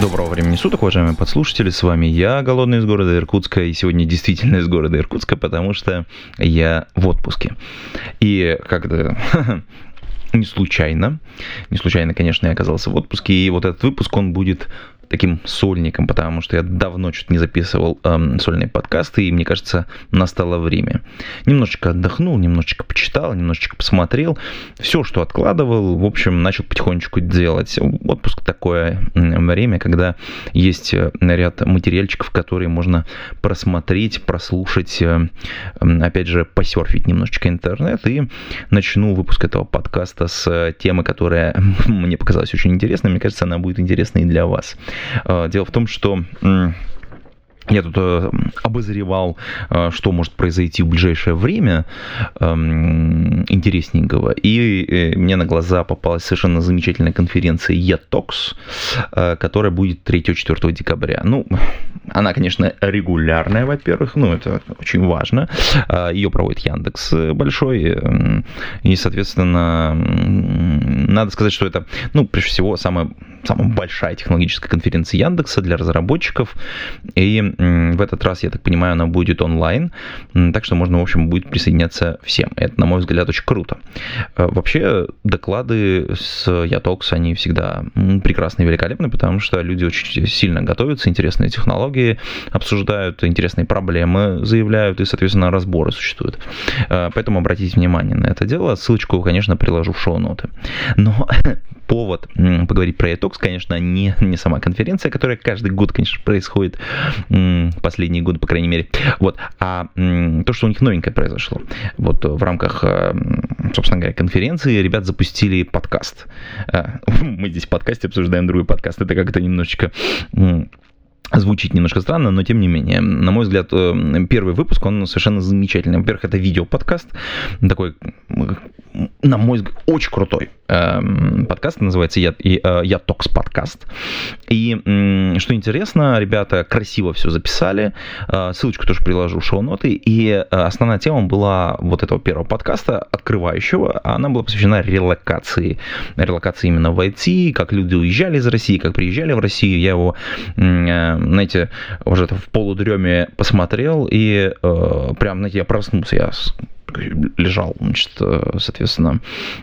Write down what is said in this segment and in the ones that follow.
Доброго времени суток, уважаемые подслушатели. С вами я, голодный из города Иркутска, и сегодня действительно из города Иркутска, потому что я в отпуске. И как-то не случайно, не случайно, конечно, я оказался в отпуске, и вот этот выпуск, он будет таким сольником, потому что я давно что-то не записывал эм, сольные подкасты, и мне кажется, настало время. Немножечко отдохнул, немножечко почитал, немножечко посмотрел. Все, что откладывал, в общем, начал потихонечку делать. Отпуск такое время, когда есть э, ряд материальчиков, которые можно просмотреть, прослушать, э, опять же, посерфить немножечко интернет, и начну выпуск этого подкаста с темы, которая мне показалась очень интересной. Мне кажется, она будет интересной и для вас. Э, дело в том, что я тут э, обозревал, э, что может произойти в ближайшее время э, интересненького, и мне на глаза попалась совершенно замечательная конференция ETOX, которая будет 3-4 декабря. Ну, она, конечно, регулярная, во-первых, ну, это очень важно. Ее проводит Яндекс большой, э, и, соответственно, надо сказать, что это, ну, прежде всего, самая, самая большая технологическая конференция Яндекса для разработчиков, и в этот раз, я так понимаю, она будет онлайн, так что можно, в общем, будет присоединяться всем. Это, на мой взгляд, очень круто. Э, вообще, доклады с Ятокс, они всегда прекрасны и великолепны, потому что люди очень сильно готовятся, интересные технологии обсуждают, интересные проблемы заявляют, и, соответственно, разборы существуют. Э, поэтому обратите внимание на это дело. Ссылочку, конечно, приложу в шоу-ноты. Но повод поговорить про ETOX, конечно, не, не сама конференция, которая каждый год, конечно, происходит, последние годы, по крайней мере, вот, а то, что у них новенькое произошло. Вот в рамках, э, собственно говоря, конференции ребят запустили подкаст. Э, мы здесь в подкасте обсуждаем другой подкаст. Это как-то немножечко Звучит немножко странно, но тем не менее. На мой взгляд, э, первый выпуск, он совершенно замечательный. Во-первых, это видео-подкаст, такой, на мой взгляд, очень крутой. Эм, подкаст называется «Я, э, я Токс подкаст». И что интересно, ребята красиво все записали. Э, ссылочку тоже приложу в шоу-ноты. И основная тема была вот этого первого подкаста, открывающего. Она была посвящена релокации. Релокации именно в IT, как люди уезжали из России, как приезжали в Россию. Я его знаете, уже в полудреме посмотрел, и э, прям, знаете, я проснулся, я лежал, значит, э, соответственно,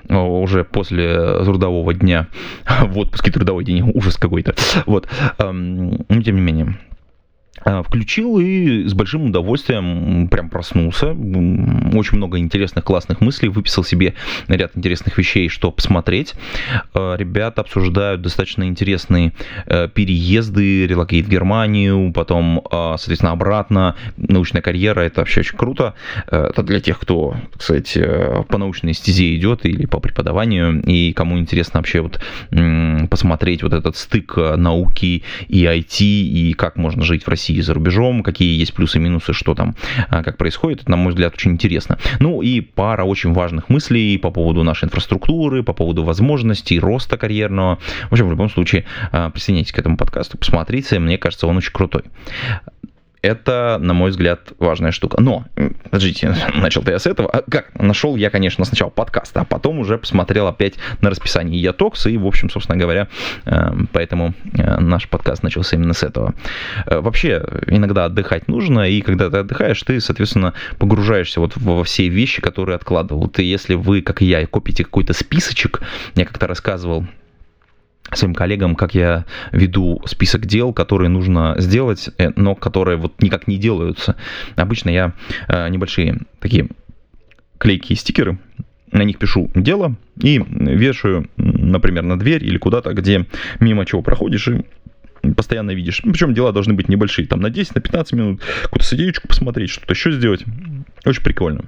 уже после трудового дня, в отпуске трудовой день, ужас какой-то, вот, эм, но тем не менее, включил и с большим удовольствием прям проснулся. Очень много интересных, классных мыслей. Выписал себе ряд интересных вещей, что посмотреть. А, ребята обсуждают достаточно интересные э, переезды, релокейт в Германию, потом, а, соответственно, обратно. Научная карьера, это вообще очень круто. Э, это для тех, кто, кстати, э, по научной стезе идет или по преподаванию, и кому интересно вообще вот посмотреть вот этот стык науки и IT, и как можно жить в России России и за рубежом, какие есть плюсы и минусы, что там, а, как происходит. Это, на мой взгляд, очень интересно. Ну и пара очень важных мыслей по поводу нашей инфраструктуры, по поводу возможностей роста карьерного. В общем, в любом случае, а, присоединяйтесь к этому подкасту, посмотрите, мне кажется, он очень крутой. Это, на мой взгляд, важная штука. Но, подождите, начал-то я с этого. А как? Нашел я, конечно, сначала подкаст, а потом уже посмотрел опять на расписание Ятокс, и, в общем, собственно говоря, эм, поэтому э, наш подкаст начался именно с этого. Э, вообще, иногда отдыхать нужно, и когда ты отдыхаешь, ты, соответственно, погружаешься вот во все вещи, которые откладывал. И если вы, как и я, копите какой-то списочек, я как-то рассказывал своим коллегам, как я веду список дел, которые нужно сделать, э, но которые вот никак не делаются. Обычно я э, небольшие такие клейкие стикеры, на них пишу дело и вешаю, например, на дверь или куда-то, где мимо чего проходишь и постоянно видишь. Причем дела должны быть небольшие, там на 10, на 15 минут, какую-то статейку посмотреть, что-то еще сделать. Очень прикольно.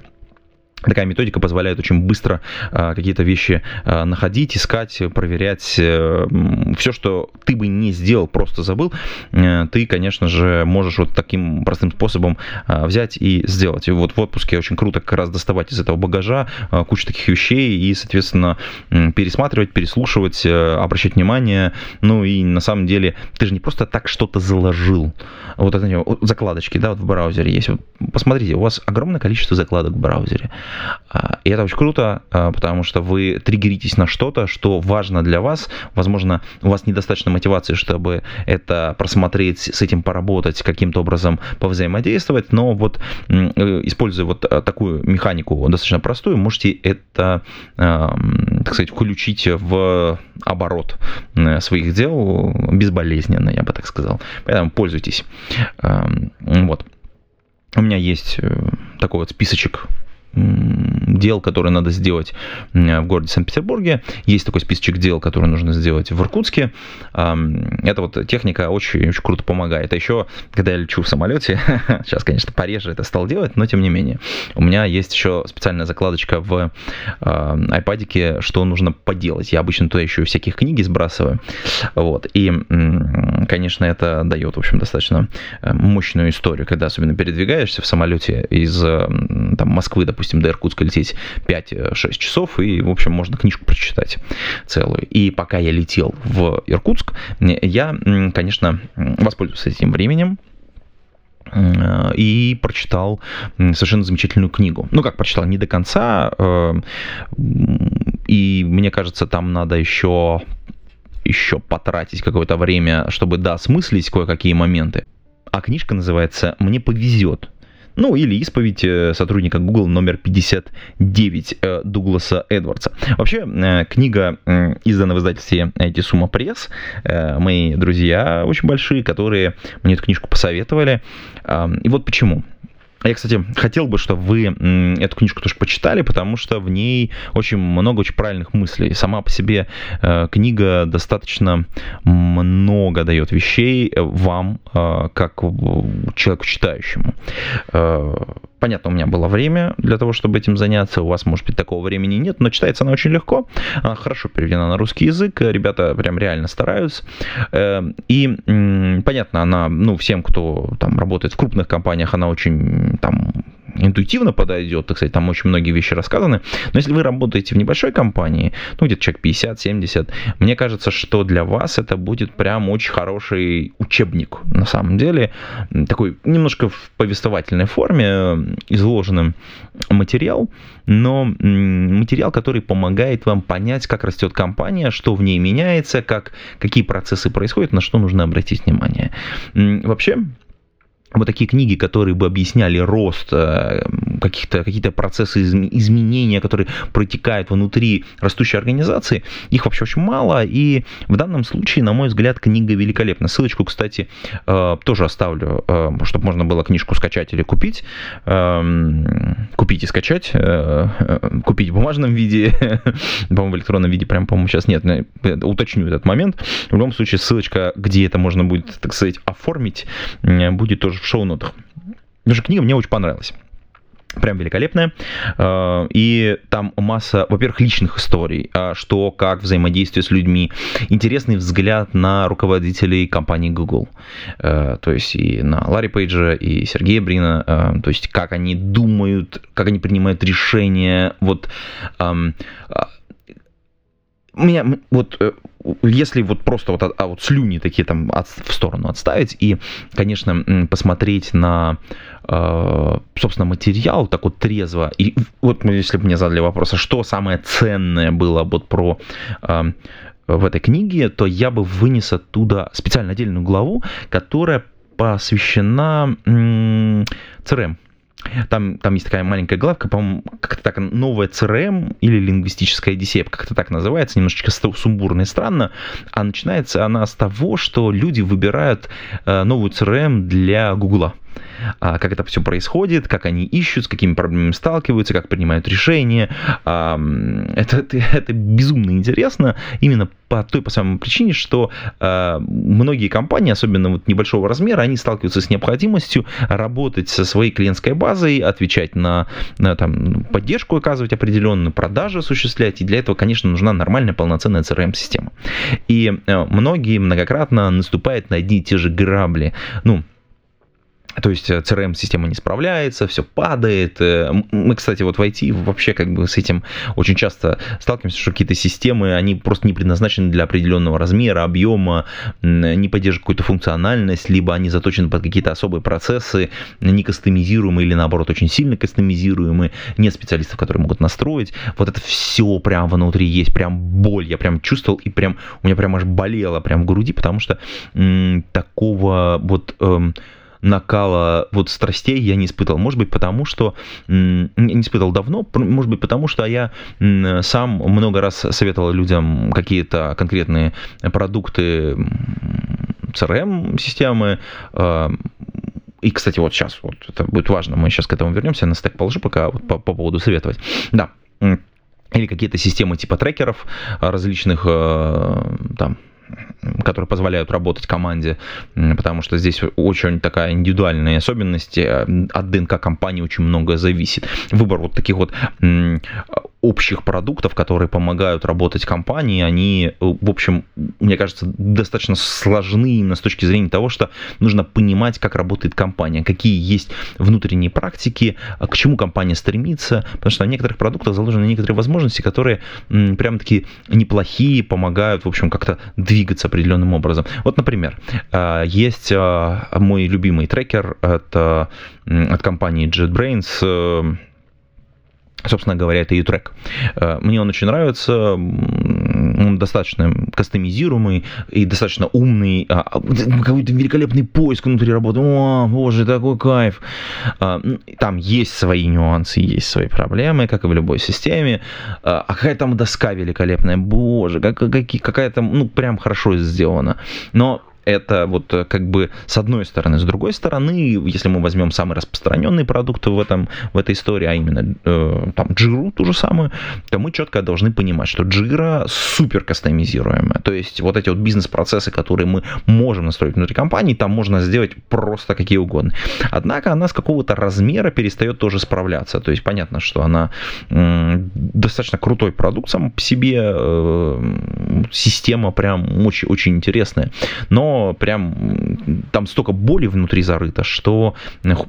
Такая методика позволяет очень быстро а, какие-то вещи а, находить, искать, проверять. А, все, что ты бы не сделал, просто забыл, а, ты, конечно же, можешь вот таким простым способом а, взять и сделать. И вот в отпуске очень круто как раз доставать из этого багажа а, кучу таких вещей и, соответственно, пересматривать, переслушивать, а, обращать внимание. Ну и на самом деле ты же не просто так что-то заложил. Вот это закладочки, да, вот в браузере есть. Вот посмотрите, у вас огромное количество закладок в браузере. А, и это очень круто, а, потому что вы триггеритесь на что-то, что важно для вас. Возможно, у вас недостаточно мотивации, чтобы это просмотреть, с этим поработать, каким-то образом повзаимодействовать, но вот э, используя вот э, такую механику достаточно простую, можете это, так сказать, включить в оборот э, своих дел безболезненно, я бы так сказал. Поэтому пользуйтесь. Вот. У меня есть такой вот списочек дел, которые надо сделать в городе Санкт-Петербурге. Есть такой списочек дел, которые нужно сделать в Иркутске. Эта вот техника очень, очень круто помогает. А еще, когда я лечу в самолете, сейчас, конечно, пореже это стал делать, но тем не менее, у меня есть еще специальная закладочка в iPad, что нужно поделать. Я обычно туда еще всяких книги сбрасываю. Вот. И, конечно, это дает, в общем, достаточно э, мощную историю, когда особенно передвигаешься в самолете из там, Москвы, допустим, допустим, до Иркутска лететь 5-6 часов, и, в общем, можно книжку прочитать целую. И пока я летел в Иркутск, я, конечно, воспользовался этим временем, и прочитал совершенно замечательную книгу. Ну, как прочитал, не до конца, э, и мне кажется, там надо еще еще потратить какое-то время, чтобы, да, осмыслить кое-какие моменты. А книжка называется «Мне повезет». Ну, или исповедь э, сотрудника Google номер 59 э, Дугласа Эдвардса. Вообще, э, книга издана в издательстве IT Сумма Пресс. Мои друзья очень большие, которые мне эту книжку посоветовали. И вот почему. Я, кстати, хотел бы, чтобы вы эту книжку тоже почитали, потому что в ней очень много очень правильных мыслей. Сама по себе э, книга достаточно много дает вещей вам, э, как человеку читающему. Э, Понятно, у меня было время для того, чтобы этим заняться. У вас, может быть, такого времени нет, но читается она очень легко. Она хорошо переведена на русский язык. Ребята прям реально стараются. Эм, и понятно, она, ну, всем, кто там работает в крупных компаниях, она очень там интуитивно подойдет, так сказать, там очень многие вещи рассказаны. Но если вы работаете в небольшой компании, ну, где-то человек 50-70, мне кажется, что для вас это будет прям очень хороший учебник, на самом деле. Такой немножко в повествовательной форме изложенный материал, но материал, который помогает вам понять, как растет компания, что в ней меняется, как, какие процессы происходят, на что нужно обратить внимание. Вообще, вот такие книги, которые бы объясняли рост э, каких-то какие-то процессы изменения, которые протекают внутри растущей организации, их вообще очень мало. И в данном случае, на мой взгляд, книга великолепна. Ссылочку, кстати, э, тоже оставлю, э, чтобы можно было книжку скачать или купить. Эм, купить и скачать. Купить в бумажном виде, по-моему, в электронном виде прям, по-моему, сейчас нет. Уточню этот момент. В любом случае, ссылочка, где это можно будет, так сказать, оформить, будет тоже в шоу-нотах. Потому что книга мне очень понравилась. Прям великолепная. Э, и там масса, во-первых, личных историй, а что, как взаимодействие с людьми. Интересный взгляд на руководителей компании Google. Э, то есть и на Ларри Пейджа, и Сергея Брина. Э, то есть как они думают, как они принимают решения. Вот меня вот если вот просто вот, а вот слюни такие там от, в сторону отставить и, конечно, посмотреть на, э, собственно, материал так вот трезво, и вот если бы мне задали вопрос, а что самое ценное было вот про э, в этой книге, то я бы вынес оттуда специально отдельную главу, которая посвящена м- CRM там, там есть такая маленькая главка, по-моему, как-то так, новая CRM или лингвистическая Одиссея, как-то так называется, немножечко сумбурно и странно. А начинается она с того, что люди выбирают э, новую CRM для Гугла. А, как это все происходит, как они ищут, с какими проблемами сталкиваются, как принимают решения. А, это, это, это безумно интересно именно по той по самой причине, что э, многие компании, особенно вот небольшого размера, они сталкиваются с необходимостью работать со своей клиентской базой, отвечать на, на там, поддержку, оказывать определенную продажи осуществлять. И для этого, конечно, нужна нормальная полноценная CRM-система. И э, многие многократно наступают на одни и те же грабли. Ну, то есть CRM-система э, не справляется, все падает. Э, мы, кстати, вот в IT вообще как бы с этим очень часто сталкиваемся, что какие-то системы, они просто не предназначены для определенного размера, объема, не поддерживают какую-то функциональность, либо они заточены под какие-то особые процессы, не кастомизируемые или наоборот очень сильно кастомизируемые, нет специалистов, которые могут настроить. Вот это все прям внутри есть, прям боль, я прям чувствовал и прям у меня прям аж болело прям в груди, потому что м, такого вот... Эм, накала вот страстей я не испытывал. Может быть, потому что не испытывал давно, может быть, потому что я сам много раз советовал людям какие-то конкретные продукты CRM-системы, а, и, кстати, вот сейчас, вот это будет важно, мы сейчас к этому вернемся, на стек положу пока вот по, по поводу советовать. Да, или какие-то системы типа трекеров различных, а, там, которые позволяют работать команде, потому что здесь очень такая индивидуальная особенность, э, от ДНК компании очень много зависит. Выбор вот таких вот общих продуктов, которые помогают работать компании, они, э, в общем, мне кажется, достаточно сложны именно с точки зрения того, что нужно понимать, как работает компания, какие есть внутренние практики, к чему компания стремится, потому что на некоторых продуктах заложены некоторые возможности, которые прям-таки неплохие, помогают, в общем, как-то двигаться определенным образом. Вот, например, э, есть э, мой любимый трекер, это от компании JetBrains, собственно говоря, это U-Track. Э, мне он очень нравится, он достаточно кастомизируемый и достаточно умный, а, а, какой-то великолепный поиск внутри работы, о, боже, такой кайф. А, там есть свои нюансы, есть свои проблемы, как и в любой системе, а какая там доска великолепная, боже, как, какая там, ну, прям хорошо сделана. Но это вот э, как бы с одной стороны. С другой стороны, если мы возьмем самый распространенный продукт в, этом, в этой истории, а именно э, там Jira, ту же самую, то мы четко должны понимать, что Jira супер кастомизируемая. То есть вот эти вот бизнес-процессы, которые мы можем настроить внутри компании, там можно сделать просто какие угодно. Однако она с какого-то размера перестает тоже справляться. То есть понятно, что она э, достаточно крутой продукт сам по себе, э, система прям очень, очень интересная. Но прям там столько боли внутри зарыто, что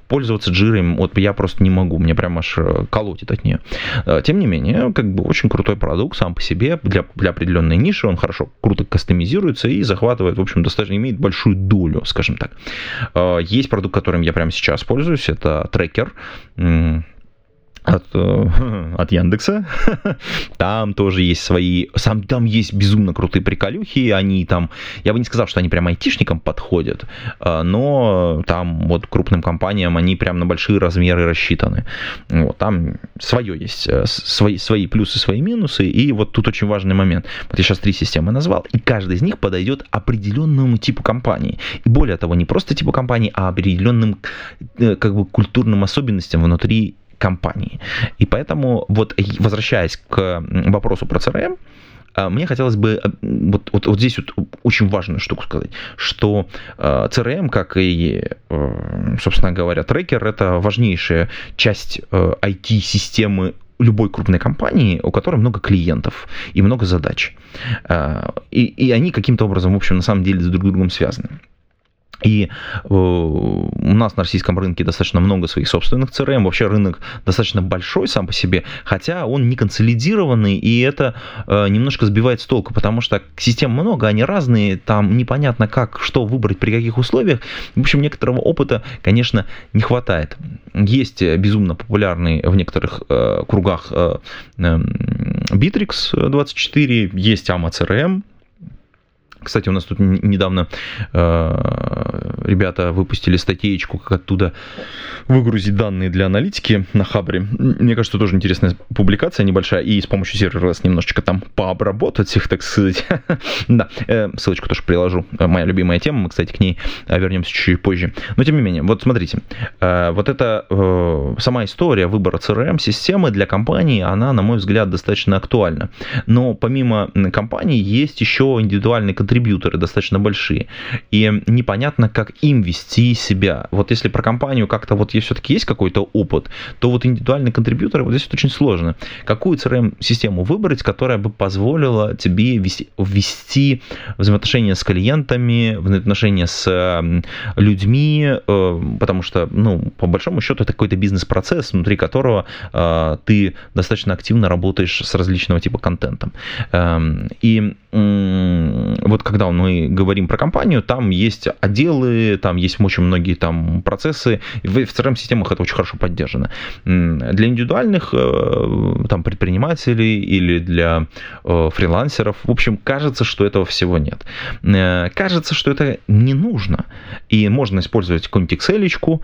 пользоваться джирой вот я просто не могу, мне прям аж э, колотит от нее. Э, тем не менее, как бы очень крутой продукт сам по себе для, для определенной ниши, он хорошо, круто кастомизируется и захватывает, в общем, достаточно имеет большую долю, скажем так. Э, есть продукт, которым я прямо сейчас пользуюсь, это трекер от, э, от Яндекса. Там тоже есть свои... Сам, там есть безумно крутые приколюхи. Они там... Я бы не сказал, что они прям айтишникам подходят, э, но там вот крупным компаниям они прям на большие размеры рассчитаны. Вот, там свое есть. Э, свои, свои плюсы, свои минусы. И вот тут очень важный момент. Вот я сейчас три системы назвал, и каждый из них подойдет определенному типу компании. И более того, не просто типу компании, а определенным как бы культурным особенностям внутри компании. И поэтому, вот возвращаясь к вопросу про CRM, а, мне хотелось бы а, вот, вот, вот здесь вот очень важную штуку сказать, что а, CRM, как и, э, собственно говоря, трекер, это важнейшая часть IT-системы э, любой крупной компании, у которой много клиентов и много задач. И, и они каким-то образом, в общем, на самом деле с друг другом связаны. И э, у нас на российском рынке достаточно много своих собственных CRM. Вообще рынок достаточно большой сам по себе, хотя он не консолидированный, и это э, немножко сбивает с толку, потому что систем много, они разные, там непонятно как, что выбрать, при каких условиях. В общем, некоторого опыта, конечно, не хватает. Есть безумно популярный в некоторых э, кругах э, э, Bittrex 24, есть AMA CRM, Кстати, у нас тут недавно э, ребята выпустили статейку, как оттуда выгрузить данные для аналитики на Хабре. Мне кажется, тоже интересная публикация небольшая, и с помощью сервера немножечко там пообработать их, так сказать. да, э, ссылочку тоже приложу. Моя любимая тема, мы, кстати, к ней вернемся чуть позже. Но, тем не менее, вот смотрите, э, вот эта э, сама история выбора CRM-системы для компании, она, на мой взгляд, достаточно актуальна. Но помимо компаний есть еще индивидуальные контрибьюторы, достаточно большие. И непонятно, как им вести себя. Вот если про компанию как-то вот все-таки есть какой-то опыт, то вот индивидуальные контрибьюторы, вот здесь вот очень сложно. Какую CRM-систему выбрать, которая бы позволила тебе вести, ввести взаимоотношения с клиентами, взаимоотношения с людьми, э, потому что, ну, по большому счету, это какой-то бизнес-процесс, внутри которого э, ты достаточно активно работаешь с различного типа контентом. Эм, и вот когда мы говорим про компанию, там есть отделы, там есть очень многие там процессы, в CRM-системах это очень хорошо поддержано. Для индивидуальных э, там предпринимателей или для э, фрилансеров, в общем, кажется, что этого всего нет. Э, кажется, что это не нужно. И можно использовать какую-нибудь Excel,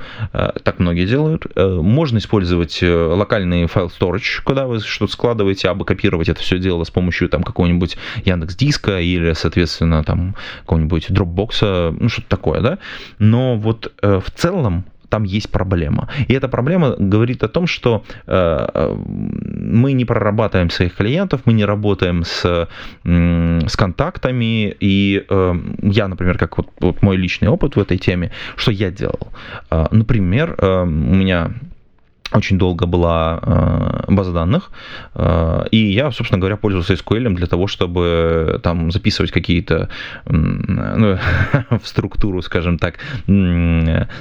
так многие делают. Можно использовать локальный файл storage, куда вы что-то складываете, а копировать это все дело с помощью там какого-нибудь Яндекс диска или, соответственно, там какого-нибудь Dropbox, ну что-то такое, да. Но вот э, в целом там есть проблема. И эта проблема говорит о том, что э, мы не прорабатываем своих клиентов, мы не работаем с, э, с контактами. И э, я, например, как вот, вот мой личный опыт в этой теме, что я делал? Э, например, э, у меня очень долго была э, база данных, э, и я, собственно говоря, пользовался SQL для того, чтобы там записывать какие-то ну, в структуру, скажем так,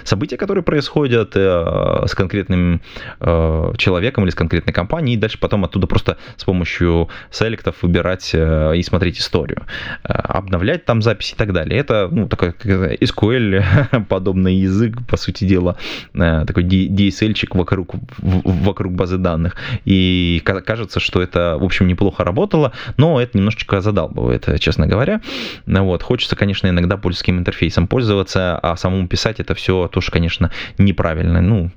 события, которые происходят э, с конкретным человеком или с конкретной компанией, и дальше потом оттуда просто с помощью селектов выбирать и смотреть историю, обновлять там записи и так далее. Это ну, такой SQL подобный язык, по сути дела, такой DSL-чик вокруг вокруг базы данных. И кажется, что это, в общем, неплохо работало, но это немножечко задалбывает, честно говоря. Вот. Хочется, конечно, иногда польским интерфейсом пользоваться, а самому писать это все тоже, конечно, неправильно. Ну,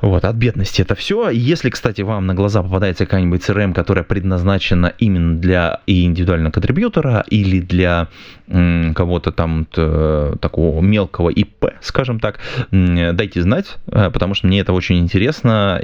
вот, от бедности это все. Если, кстати, вам на глаза попадается какая-нибудь CRM, которая предназначена именно для индивидуального контрибьютора или для кого-то там такого мелкого ИП, скажем так, дайте знать, э, потому что мне это очень интересно.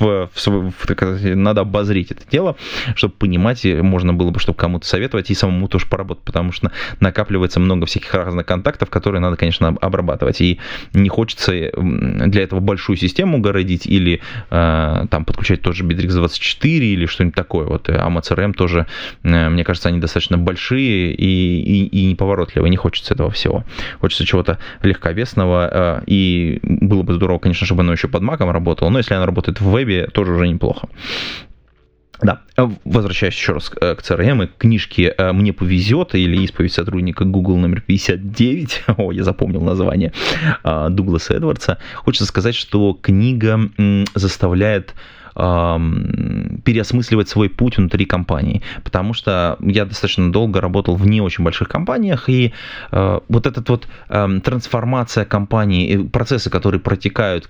Надо обозрить это дело, чтобы понимать, можно было бы, чтобы кому-то советовать и самому тоже поработать, потому что накапливается много всяких разных контактов, которые надо, конечно, обрабатывать. И не хочется для этого большую систему городить или э, там подключать тоже Bittrex 24 или что-нибудь такое. Вот AMA CRM тоже, мне кажется, они достаточно большие и, и, и неповоротливо, не хочется этого всего. Хочется чего-то легковесного, э, и было бы здорово, конечно, чтобы оно еще под маком работало, но если оно работает в вебе, тоже уже неплохо. Да, возвращаясь еще раз э, к CRM и книжке э, «Мне повезет» или «Исповедь сотрудника Google номер 59», о, я запомнил название, Дугласа Эдвардса, хочется сказать, что книга заставляет переосмысливать свой путь внутри компании. Потому что я достаточно долго работал в не очень больших компаниях, и э, вот эта вот трансформация компании, процессы, которые протекают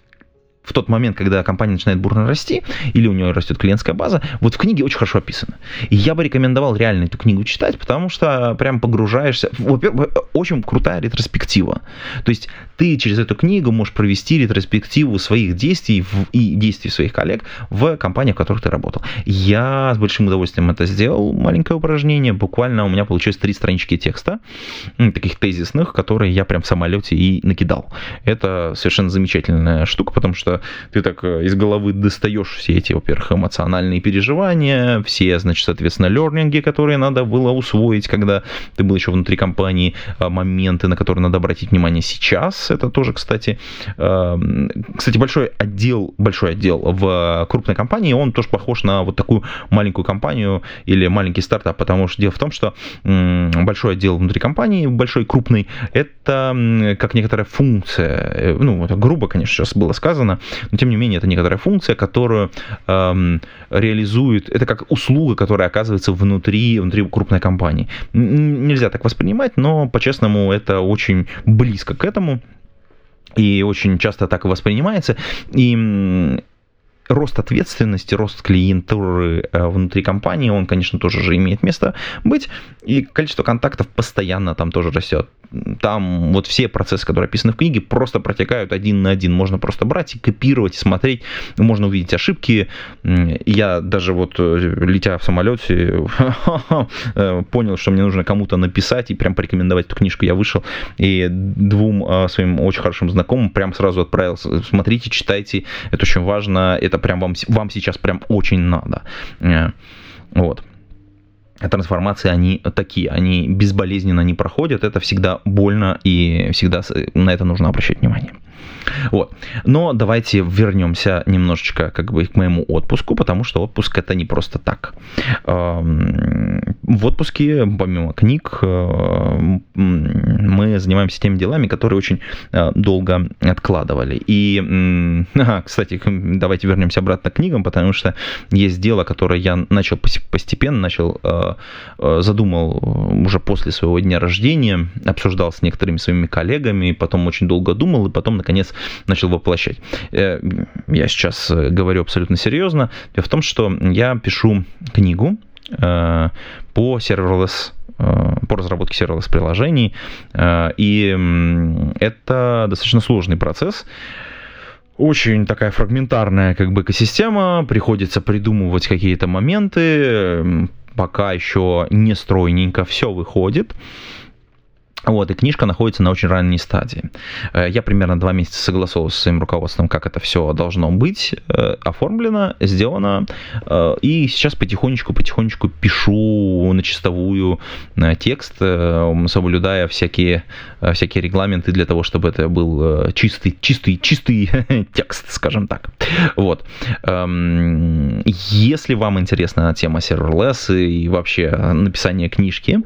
в тот момент, когда компания начинает бурно расти, или у нее растет клиентская база, вот в книге очень хорошо описано. И я бы рекомендовал реально эту книгу читать, потому что прям погружаешься. Во-первых, очень крутая ретроспектива. То есть ты через эту книгу можешь провести ретроспективу своих действий и действий своих коллег в компании, в которых ты работал. Я с большим удовольствием это сделал, маленькое упражнение. Буквально у меня получилось три странички текста, таких тезисных, которые я прям в самолете и накидал. Это совершенно замечательная штука, потому что ты так э, из головы достаешь все эти, во-первых, эмоциональные переживания, все, значит, соответственно, лернинги, которые надо было усвоить, когда ты был еще внутри компании, а, моменты, на которые надо обратить внимание сейчас. Это тоже, кстати, эм, кстати, большой отдел, большой отдел в крупной компании, он тоже похож на вот такую маленькую компанию или маленький стартап, потому что дело в том, что большой отдел внутри компании, большой, крупный, это как некоторая функция, э, ну, это грубо, конечно, сейчас было сказано, но тем не менее это некоторая функция, которую эм, реализует, это как услуга, которая оказывается внутри, внутри крупной компании. Нельзя так воспринимать, но по-честному это очень близко к этому и очень часто так и воспринимается. И рост ответственности, рост клиентуры э, внутри компании, он, конечно, тоже же имеет место быть, и количество контактов постоянно там тоже растет. Там вот все процессы, которые описаны в книге, просто протекают один на один. Можно просто брать и копировать, и смотреть. Можно увидеть ошибки. Я даже вот, э, летя в самолете, э, понял, что мне нужно кому-то написать и прям порекомендовать эту книжку. Я вышел и двум своим очень хорошим знакомым прям сразу отправил. Смотрите, читайте, это очень важно, это прям вам, вам сейчас прям очень надо. Э, вот трансформации, они такие, они безболезненно не проходят, это всегда больно и всегда на это нужно обращать внимание. Вот. Но давайте вернемся немножечко как бы к моему отпуску, потому что отпуск это не просто так. В отпуске, помимо книг, э, мы занимаемся теми делами, которые очень э, долго откладывали. И, кстати, давайте вернемся обратно к книгам, потому что есть дело, которое я начал постепенно, начал, э, задумал уже после своего дня рождения, обсуждал с некоторыми своими коллегами, потом очень долго думал, и потом, наконец, начал воплощать. Я сейчас говорю абсолютно серьезно. Дело в том, что я пишу книгу по serverless по разработке serverless приложений, и это достаточно сложный процесс, очень такая фрагментарная как бы экосистема, приходится придумывать какие-то моменты, пока еще не стройненько все выходит. Вот, и книжка находится на очень ранней стадии. Э, я примерно два месяца согласовал с своим руководством, как это все должно быть э, оформлено, сделано. Э, и сейчас потихонечку-потихонечку пишу на чистовую текст, соблюдая всякие, всякие регламенты для того, чтобы это был чистый, чистый, чистый текст, скажем так. Вот. Эм, если вам интересна тема serverless и вообще написание книжки,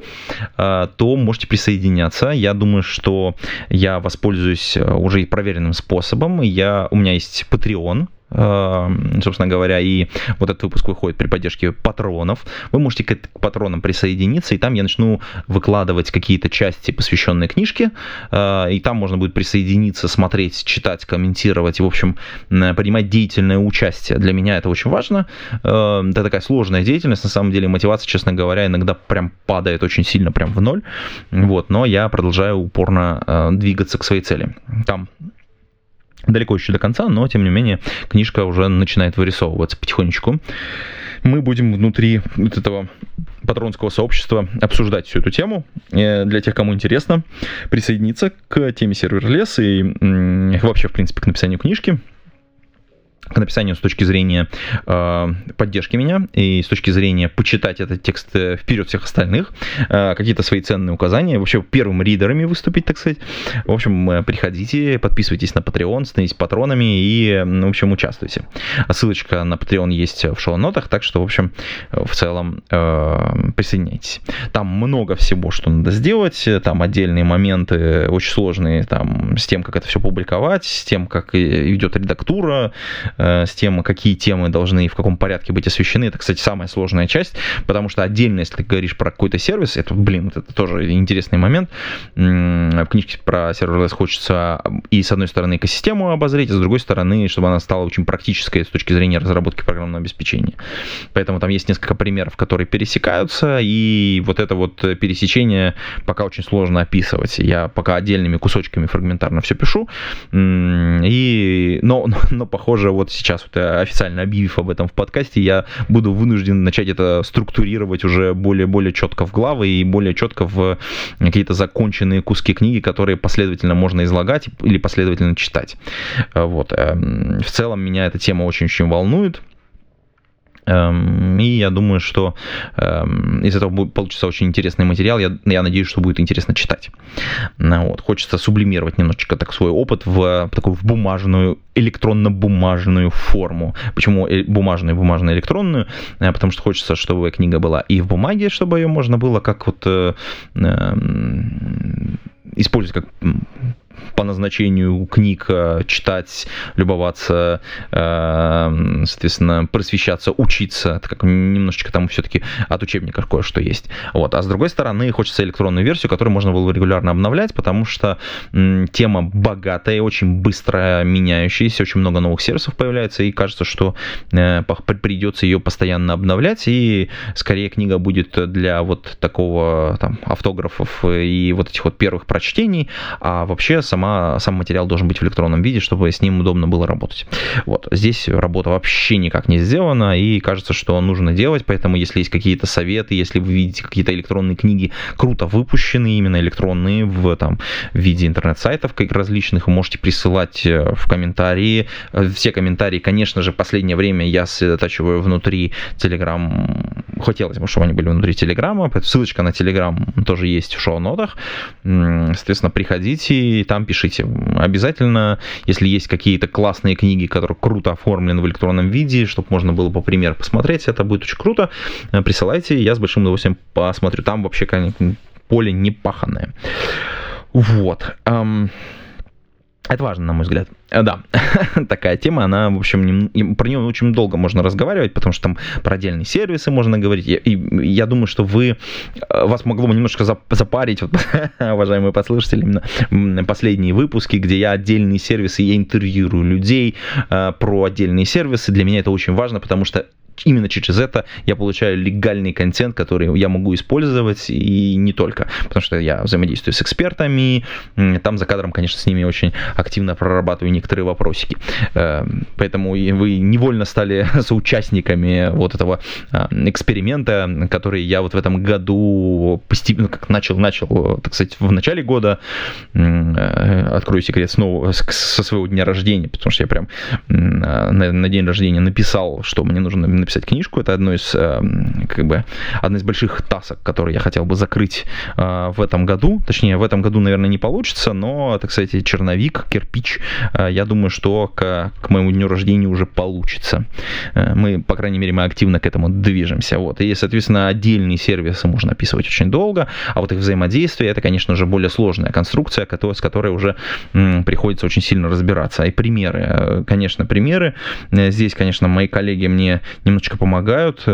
то можете присоединяться меняться. Я думаю, что я воспользуюсь э, уже проверенным способом. Я, у меня есть Patreon, собственно говоря, и вот этот выпуск выходит при поддержке патронов. Вы можете к патронам присоединиться, и там я начну выкладывать какие-то части, посвященные книжке, э, и там можно будет присоединиться, смотреть, читать, комментировать, и, в общем, принимать деятельное участие. Для меня это очень важно. Э, это такая сложная деятельность, на самом деле мотивация, честно говоря, иногда прям падает очень сильно, прям в ноль, вот, но я продолжаю упорно э, двигаться к своей цели. Там далеко еще до конца, но тем не менее книжка уже начинает вырисовываться потихонечку. Мы будем внутри вот этого патронского сообщества обсуждать всю эту тему. Э, для тех, кому интересно, присоединиться к теме сервер-лес и вообще, в принципе, к написанию книжки к написанию с точки зрения э, поддержки меня и с точки зрения почитать этот текст э, вперед всех остальных, э, какие-то свои ценные указания, вообще первым ридерами выступить, так сказать. В общем, э, приходите, подписывайтесь на Patreon, становитесь патронами и, в общем, участвуйте. Ссылочка на Patreon есть в шоу-нотах, так что, в общем, в целом э, присоединяйтесь. Там много всего, что надо сделать, там отдельные моменты очень сложные, там, с тем, как это все публиковать, с тем, как идет редактура, Э, с тем, какие темы должны и в каком порядке быть освещены. Это, кстати, самая сложная часть, потому что отдельно, если ты говоришь про какой-то сервис, это, блин, это тоже интересный момент. В книжке про серверлесс хочется и, с одной стороны, экосистему обозреть, а с другой стороны, чтобы она стала очень практической с точки зрения разработки программного обеспечения. Поэтому там есть несколько примеров, которые пересекаются, и вот это вот пересечение пока очень сложно описывать. Я пока отдельными кусочками фрагментарно все пишу, и, но, но похоже, вот вот сейчас, вот, э, официально объявив об этом в подкасте, я буду вынужден начать это структурировать уже более-более четко в главы и более четко в какие-то законченные куски книги, которые последовательно можно излагать или последовательно читать. Э, вот. Эм, в целом меня эта тема очень-очень волнует. Эм, и я думаю, что эм, из этого получится очень интересный материал. Я, я надеюсь, что будет интересно читать. Ну вот. Хочется сублимировать немножечко так свой опыт в такую в бумажную, электронно-бумажную форму. Почему э, бумажную, бумажную, электронную? Э, потому что хочется, чтобы книга была и в бумаге, чтобы ее можно было как вот э, использовать как по назначению книг читать, любоваться, соответственно, просвещаться, учиться. Это как немножечко там все-таки от учебников кое-что есть. Вот. А с другой стороны, хочется электронную версию, которую можно было регулярно обновлять, потому что тема богатая, очень быстро меняющаяся, очень много новых сервисов появляется, и кажется, что придется ее постоянно обновлять, и скорее книга будет для вот такого там автографов и вот этих вот первых прочтений, а вообще сама, сам материал должен быть в электронном виде, чтобы с ним удобно было работать. Вот, здесь работа вообще никак не сделана, и кажется, что нужно делать, поэтому если есть какие-то советы, если вы видите какие-то электронные книги, круто выпущенные, именно электронные, в, там, в виде интернет-сайтов различных, вы можете присылать э, в комментарии. Э, все комментарии, конечно же, последнее время я сосредотачиваю внутри Telegram хотелось бы, чтобы они были внутри Телеграма, ссылочка на Телеграм тоже есть в шоу-нотах. Соответственно, приходите и там пишите. Обязательно, если есть какие-то классные книги, которые круто оформлены в электронном виде, чтобы можно было по примеру посмотреть, это будет очень круто. Э, присылайте, я с большим удовольствием посмотрю. Там вообще поле не паханное. Вот. Это важно, на мой взгляд. Э, да, такая тема, она, в общем, про нее очень долго можно разговаривать, потому что там про отдельные сервисы можно говорить. И я думаю, что вы, э, вас могло бы немножко запарить, вот, уважаемые подслушатели, именно последние выпуски, где я отдельные сервисы, я интервьюирую людей э, про отдельные сервисы. Для меня это очень важно, потому что именно через это я получаю легальный контент, который я могу использовать и не только, потому что я взаимодействую с экспертами, там за кадром, конечно, с ними очень активно прорабатываю некоторые вопросики. Эм, поэтому вы невольно стали соучастниками вот этого а, эксперимента, который я вот в этом году постепенно, как начал, начал, так сказать, в начале года, э, открою секрет, снова со своего дня рождения, потому что я прям на, на день рождения написал, что мне нужно написать книжку. Это одно из, э, как бы, одна из больших тасок, которые я хотел бы закрыть э, в этом году. Точнее, в этом году, наверное, не получится, но, так сказать, черновик, кирпич, э, я думаю, что к, к моему дню рождения уже получится. Мы, по крайней мере, мы активно к этому движемся. Вот. И, соответственно, отдельные сервисы можно описывать очень долго, а вот их взаимодействие, это, конечно же, более сложная конструкция, с которой уже приходится очень сильно разбираться. И примеры, конечно, примеры. Здесь, конечно, мои коллеги мне немного немножечко помогают.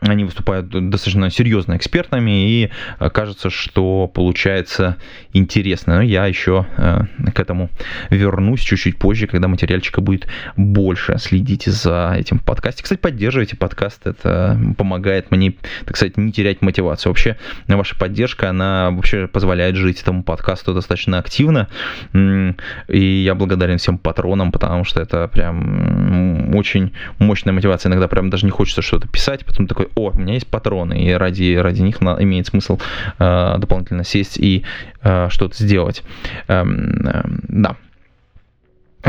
Они выступают достаточно серьезно экспертами, и э, кажется, что получается интересно. Но я еще э, к этому вернусь чуть-чуть позже, когда материальчика будет больше. Следите за этим подкастом. Кстати, поддерживайте подкаст, это помогает мне, так сказать, не терять мотивацию. Вообще, ваша поддержка, она вообще позволяет жить этому подкасту достаточно активно, и я благодарен всем патронам, потому что это прям очень мощная мотивация. Иногда прям даже не хочется что-то писать, потом такой, о, у меня есть патроны, и ради, ради них на, имеет смысл э, дополнительно сесть и э, что-то сделать. Эм, э, да.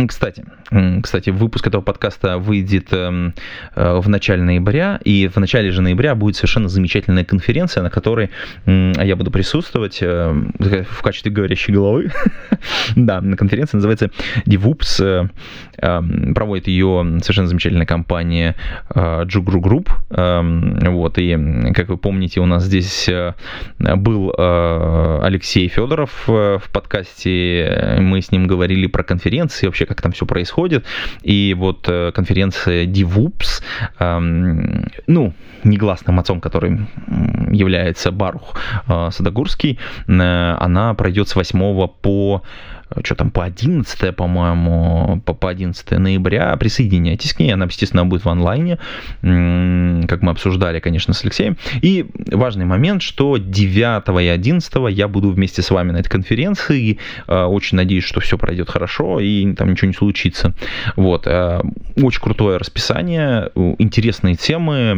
Кстати, кстати, выпуск этого подкаста выйдет эм, э, в начале ноября, и в начале же ноября будет совершенно замечательная конференция, на которой я буду присутствовать э, в качестве говорящей головы. да, на конференции называется DevOps. Э, эм, проводит ее совершенно замечательная компания Jugru Group. Эм, вот, и, как вы помните, у нас здесь был Алексей Федоров в подкасте. Мы с ним говорили про конференции, вообще как там все происходит. И вот э, конференция DevOps, эм, ну, негласным отцом, который является Барух э, Садогурский, э, она пройдет с 8 по что там, по 11, по-моему, по, по 11 ноября. Присоединяйтесь к ней, она, естественно, будет в онлайне, как мы обсуждали, конечно, с Алексеем. И важный момент, что 9 и 11 я буду вместе с вами на этой конференции. А, очень надеюсь, что все пройдет хорошо и там ничего не случится. Вот. А, очень крутое расписание, интересные темы,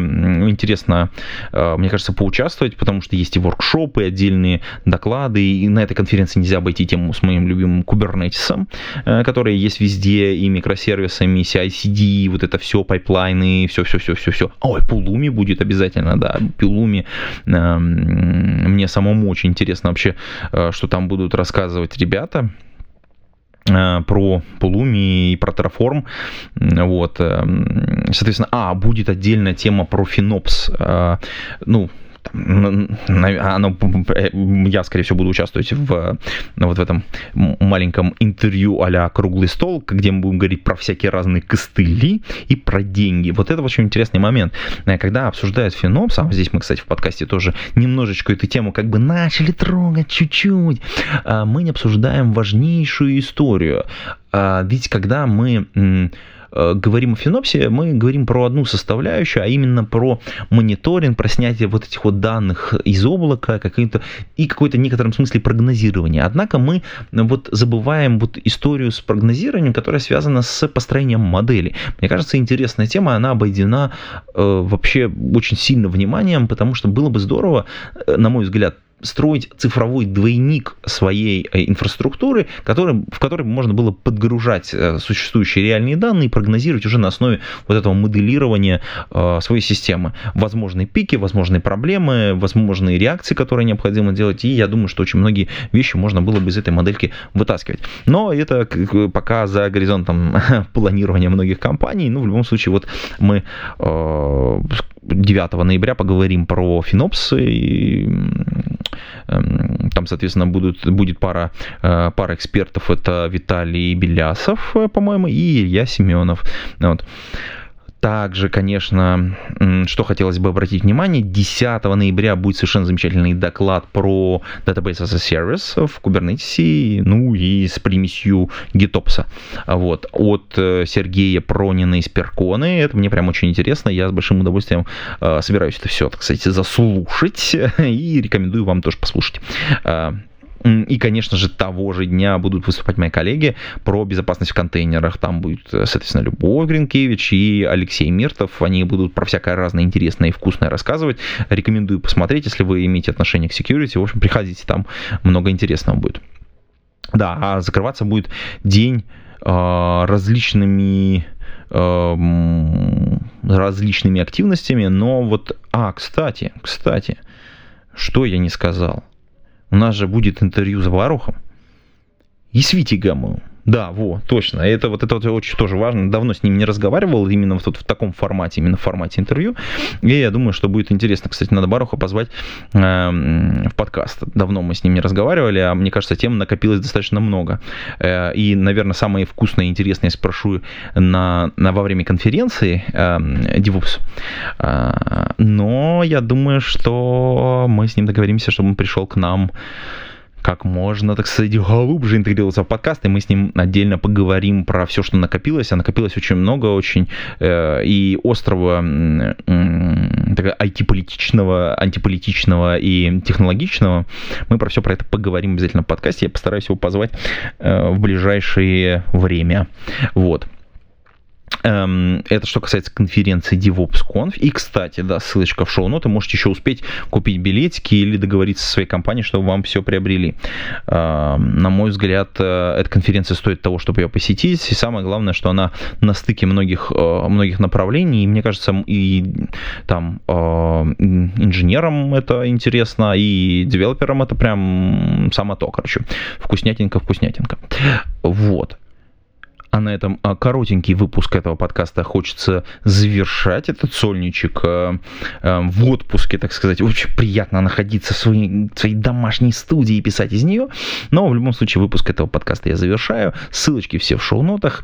интересно, мне кажется, поучаствовать, потому что есть и воркшопы, отдельные доклады, и на этой конференции нельзя обойти тему с моим любимым Kubernetes ом, э, которые есть везде, и микросервисами, CI-CD, вот это все, пайплайны, все-все-все-все-все. Ой, Pulumi будет обязательно, да, Pulumi. Эм, мне самому очень интересно вообще, э, что там будут рассказывать ребята э, про Pulumi и про Terraform. Вот. Эм, соответственно, а, будет отдельная тема про FinOps. Ну, там, оно, я, скорее всего, буду участвовать в, вот в этом маленьком интервью а «Круглый стол», где мы будем говорить про всякие разные костыли и про деньги. Вот это очень интересный момент. Когда обсуждают Финопс, а здесь мы, кстати, в подкасте тоже немножечко эту тему как бы начали трогать чуть-чуть, а, мы не обсуждаем важнейшую историю. А, ведь когда мы Э, говорим о Финопсе, мы говорим про одну составляющую, а именно про мониторинг, про снятие вот этих вот данных из облака каким-то, и какой-то некотором смысле прогнозирование. Однако мы вот забываем вот историю с прогнозированием, которая связана с построением модели. Мне кажется, интересная тема, она обойдена э, вообще очень сильно вниманием, потому что было бы здорово, э, на мой взгляд, строить цифровой двойник своей э, инфраструктуры, который, в который можно было подгружать э, существующие реальные данные и прогнозировать уже на основе вот этого моделирования э, своей системы. Возможные пики, возможные проблемы, возможные реакции, которые необходимо делать. И я думаю, что очень многие вещи можно было бы из этой модельки вытаскивать. Но это пока за горизонтом планирования многих компаний. Ну, в любом случае, вот мы 9 ноября поговорим про Финопс. И, эм, там, соответственно, будут, будет пара, э, пара экспертов. Это Виталий Белясов, э, по-моему, и Илья Семенов. Вот. Также, конечно, что хотелось бы обратить внимание, 10 ноября будет совершенно замечательный доклад про Database as a Service в Kubernetes, ну и с примесью GitOps. Вот, от э, Сергея Пронина из Перконы. Это мне прям очень интересно. Я с большим удовольствием э, собираюсь это все, сказать, заслушать и рекомендую вам тоже послушать. И, конечно же, того же дня будут выступать мои коллеги про безопасность в контейнерах. Там будет, э, соответственно, Любовь Гринкевич и Алексей Миртов. Они будут про всякое разное интересное и вкусное рассказывать. Рекомендую посмотреть, если вы имеете отношение к security. В общем, приходите, там много интересного будет. Да, а закрываться будет день э, различными э, различными активностями, но вот, а, кстати, кстати, что я не сказал? У нас же будет интервью с Варухом и с Витигамовым. Да, во, точно. Это вот это вот очень тоже важно. Давно с ним не разговаривал, именно вот в таком формате, именно в формате интервью. И я думаю, что будет интересно. Кстати, надо Баруха позвать э, в подкаст. Давно мы с ним не разговаривали, а мне кажется, тем накопилось достаточно много. Э, и, наверное, самое вкусное и интересное я спрошу на, на, во время конференции э, DevOps. Э, но я думаю, что мы с ним договоримся, чтобы он пришел к нам как можно, так сказать, глубже интегрироваться в подкаст, и мы с ним отдельно поговорим про все, что накопилось, а накопилось очень много, очень э, и острого э, IT-политичного, антиполитичного и технологичного. Мы про все про это поговорим обязательно в подкасте, я постараюсь его позвать э, в ближайшее время. Вот. Эм, это что касается конференции DevOpsConf. И, кстати, да, ссылочка в шоу-ноты. Можете еще успеть купить билетики или договориться со своей компанией, чтобы вам все приобрели. Эм, на мой взгляд, э, эта конференция стоит того, чтобы ее посетить. И самое главное, что она на стыке многих, э, многих направлений. И мне кажется, и там э, инженерам это интересно, и девелоперам это прям само то, короче. Вкуснятинка-вкуснятинка. Вот. А на этом а, коротенький выпуск этого подкаста хочется завершать этот сольничек э, э, в отпуске, так сказать. Очень приятно находиться в своей, в своей домашней студии и писать из нее. Но в любом случае выпуск этого подкаста я завершаю. Ссылочки все в шоу-нотах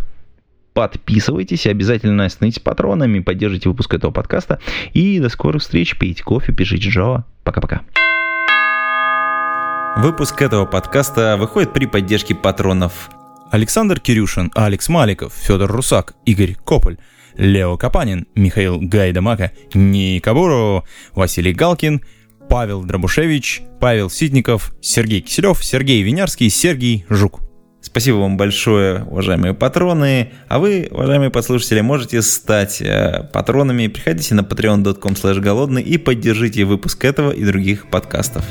подписывайтесь, обязательно становитесь патронами, поддержите выпуск этого подкаста. И до скорых встреч, пейте кофе, пишите Java. Пока-пока. Выпуск этого подкаста выходит при поддержке патронов Александр Кирюшин, Алекс Маликов, Федор Русак, Игорь Кополь, Лео Капанин, Михаил Гайдамака, Ника Василий Галкин, Павел Дробушевич, Павел Ситников, Сергей Киселев, Сергей Винярский, Сергей Жук. Спасибо вам большое, уважаемые патроны. А вы, уважаемые подслушатели, можете стать э, патронами. Приходите на patreon.com голодный и поддержите выпуск этого и других подкастов.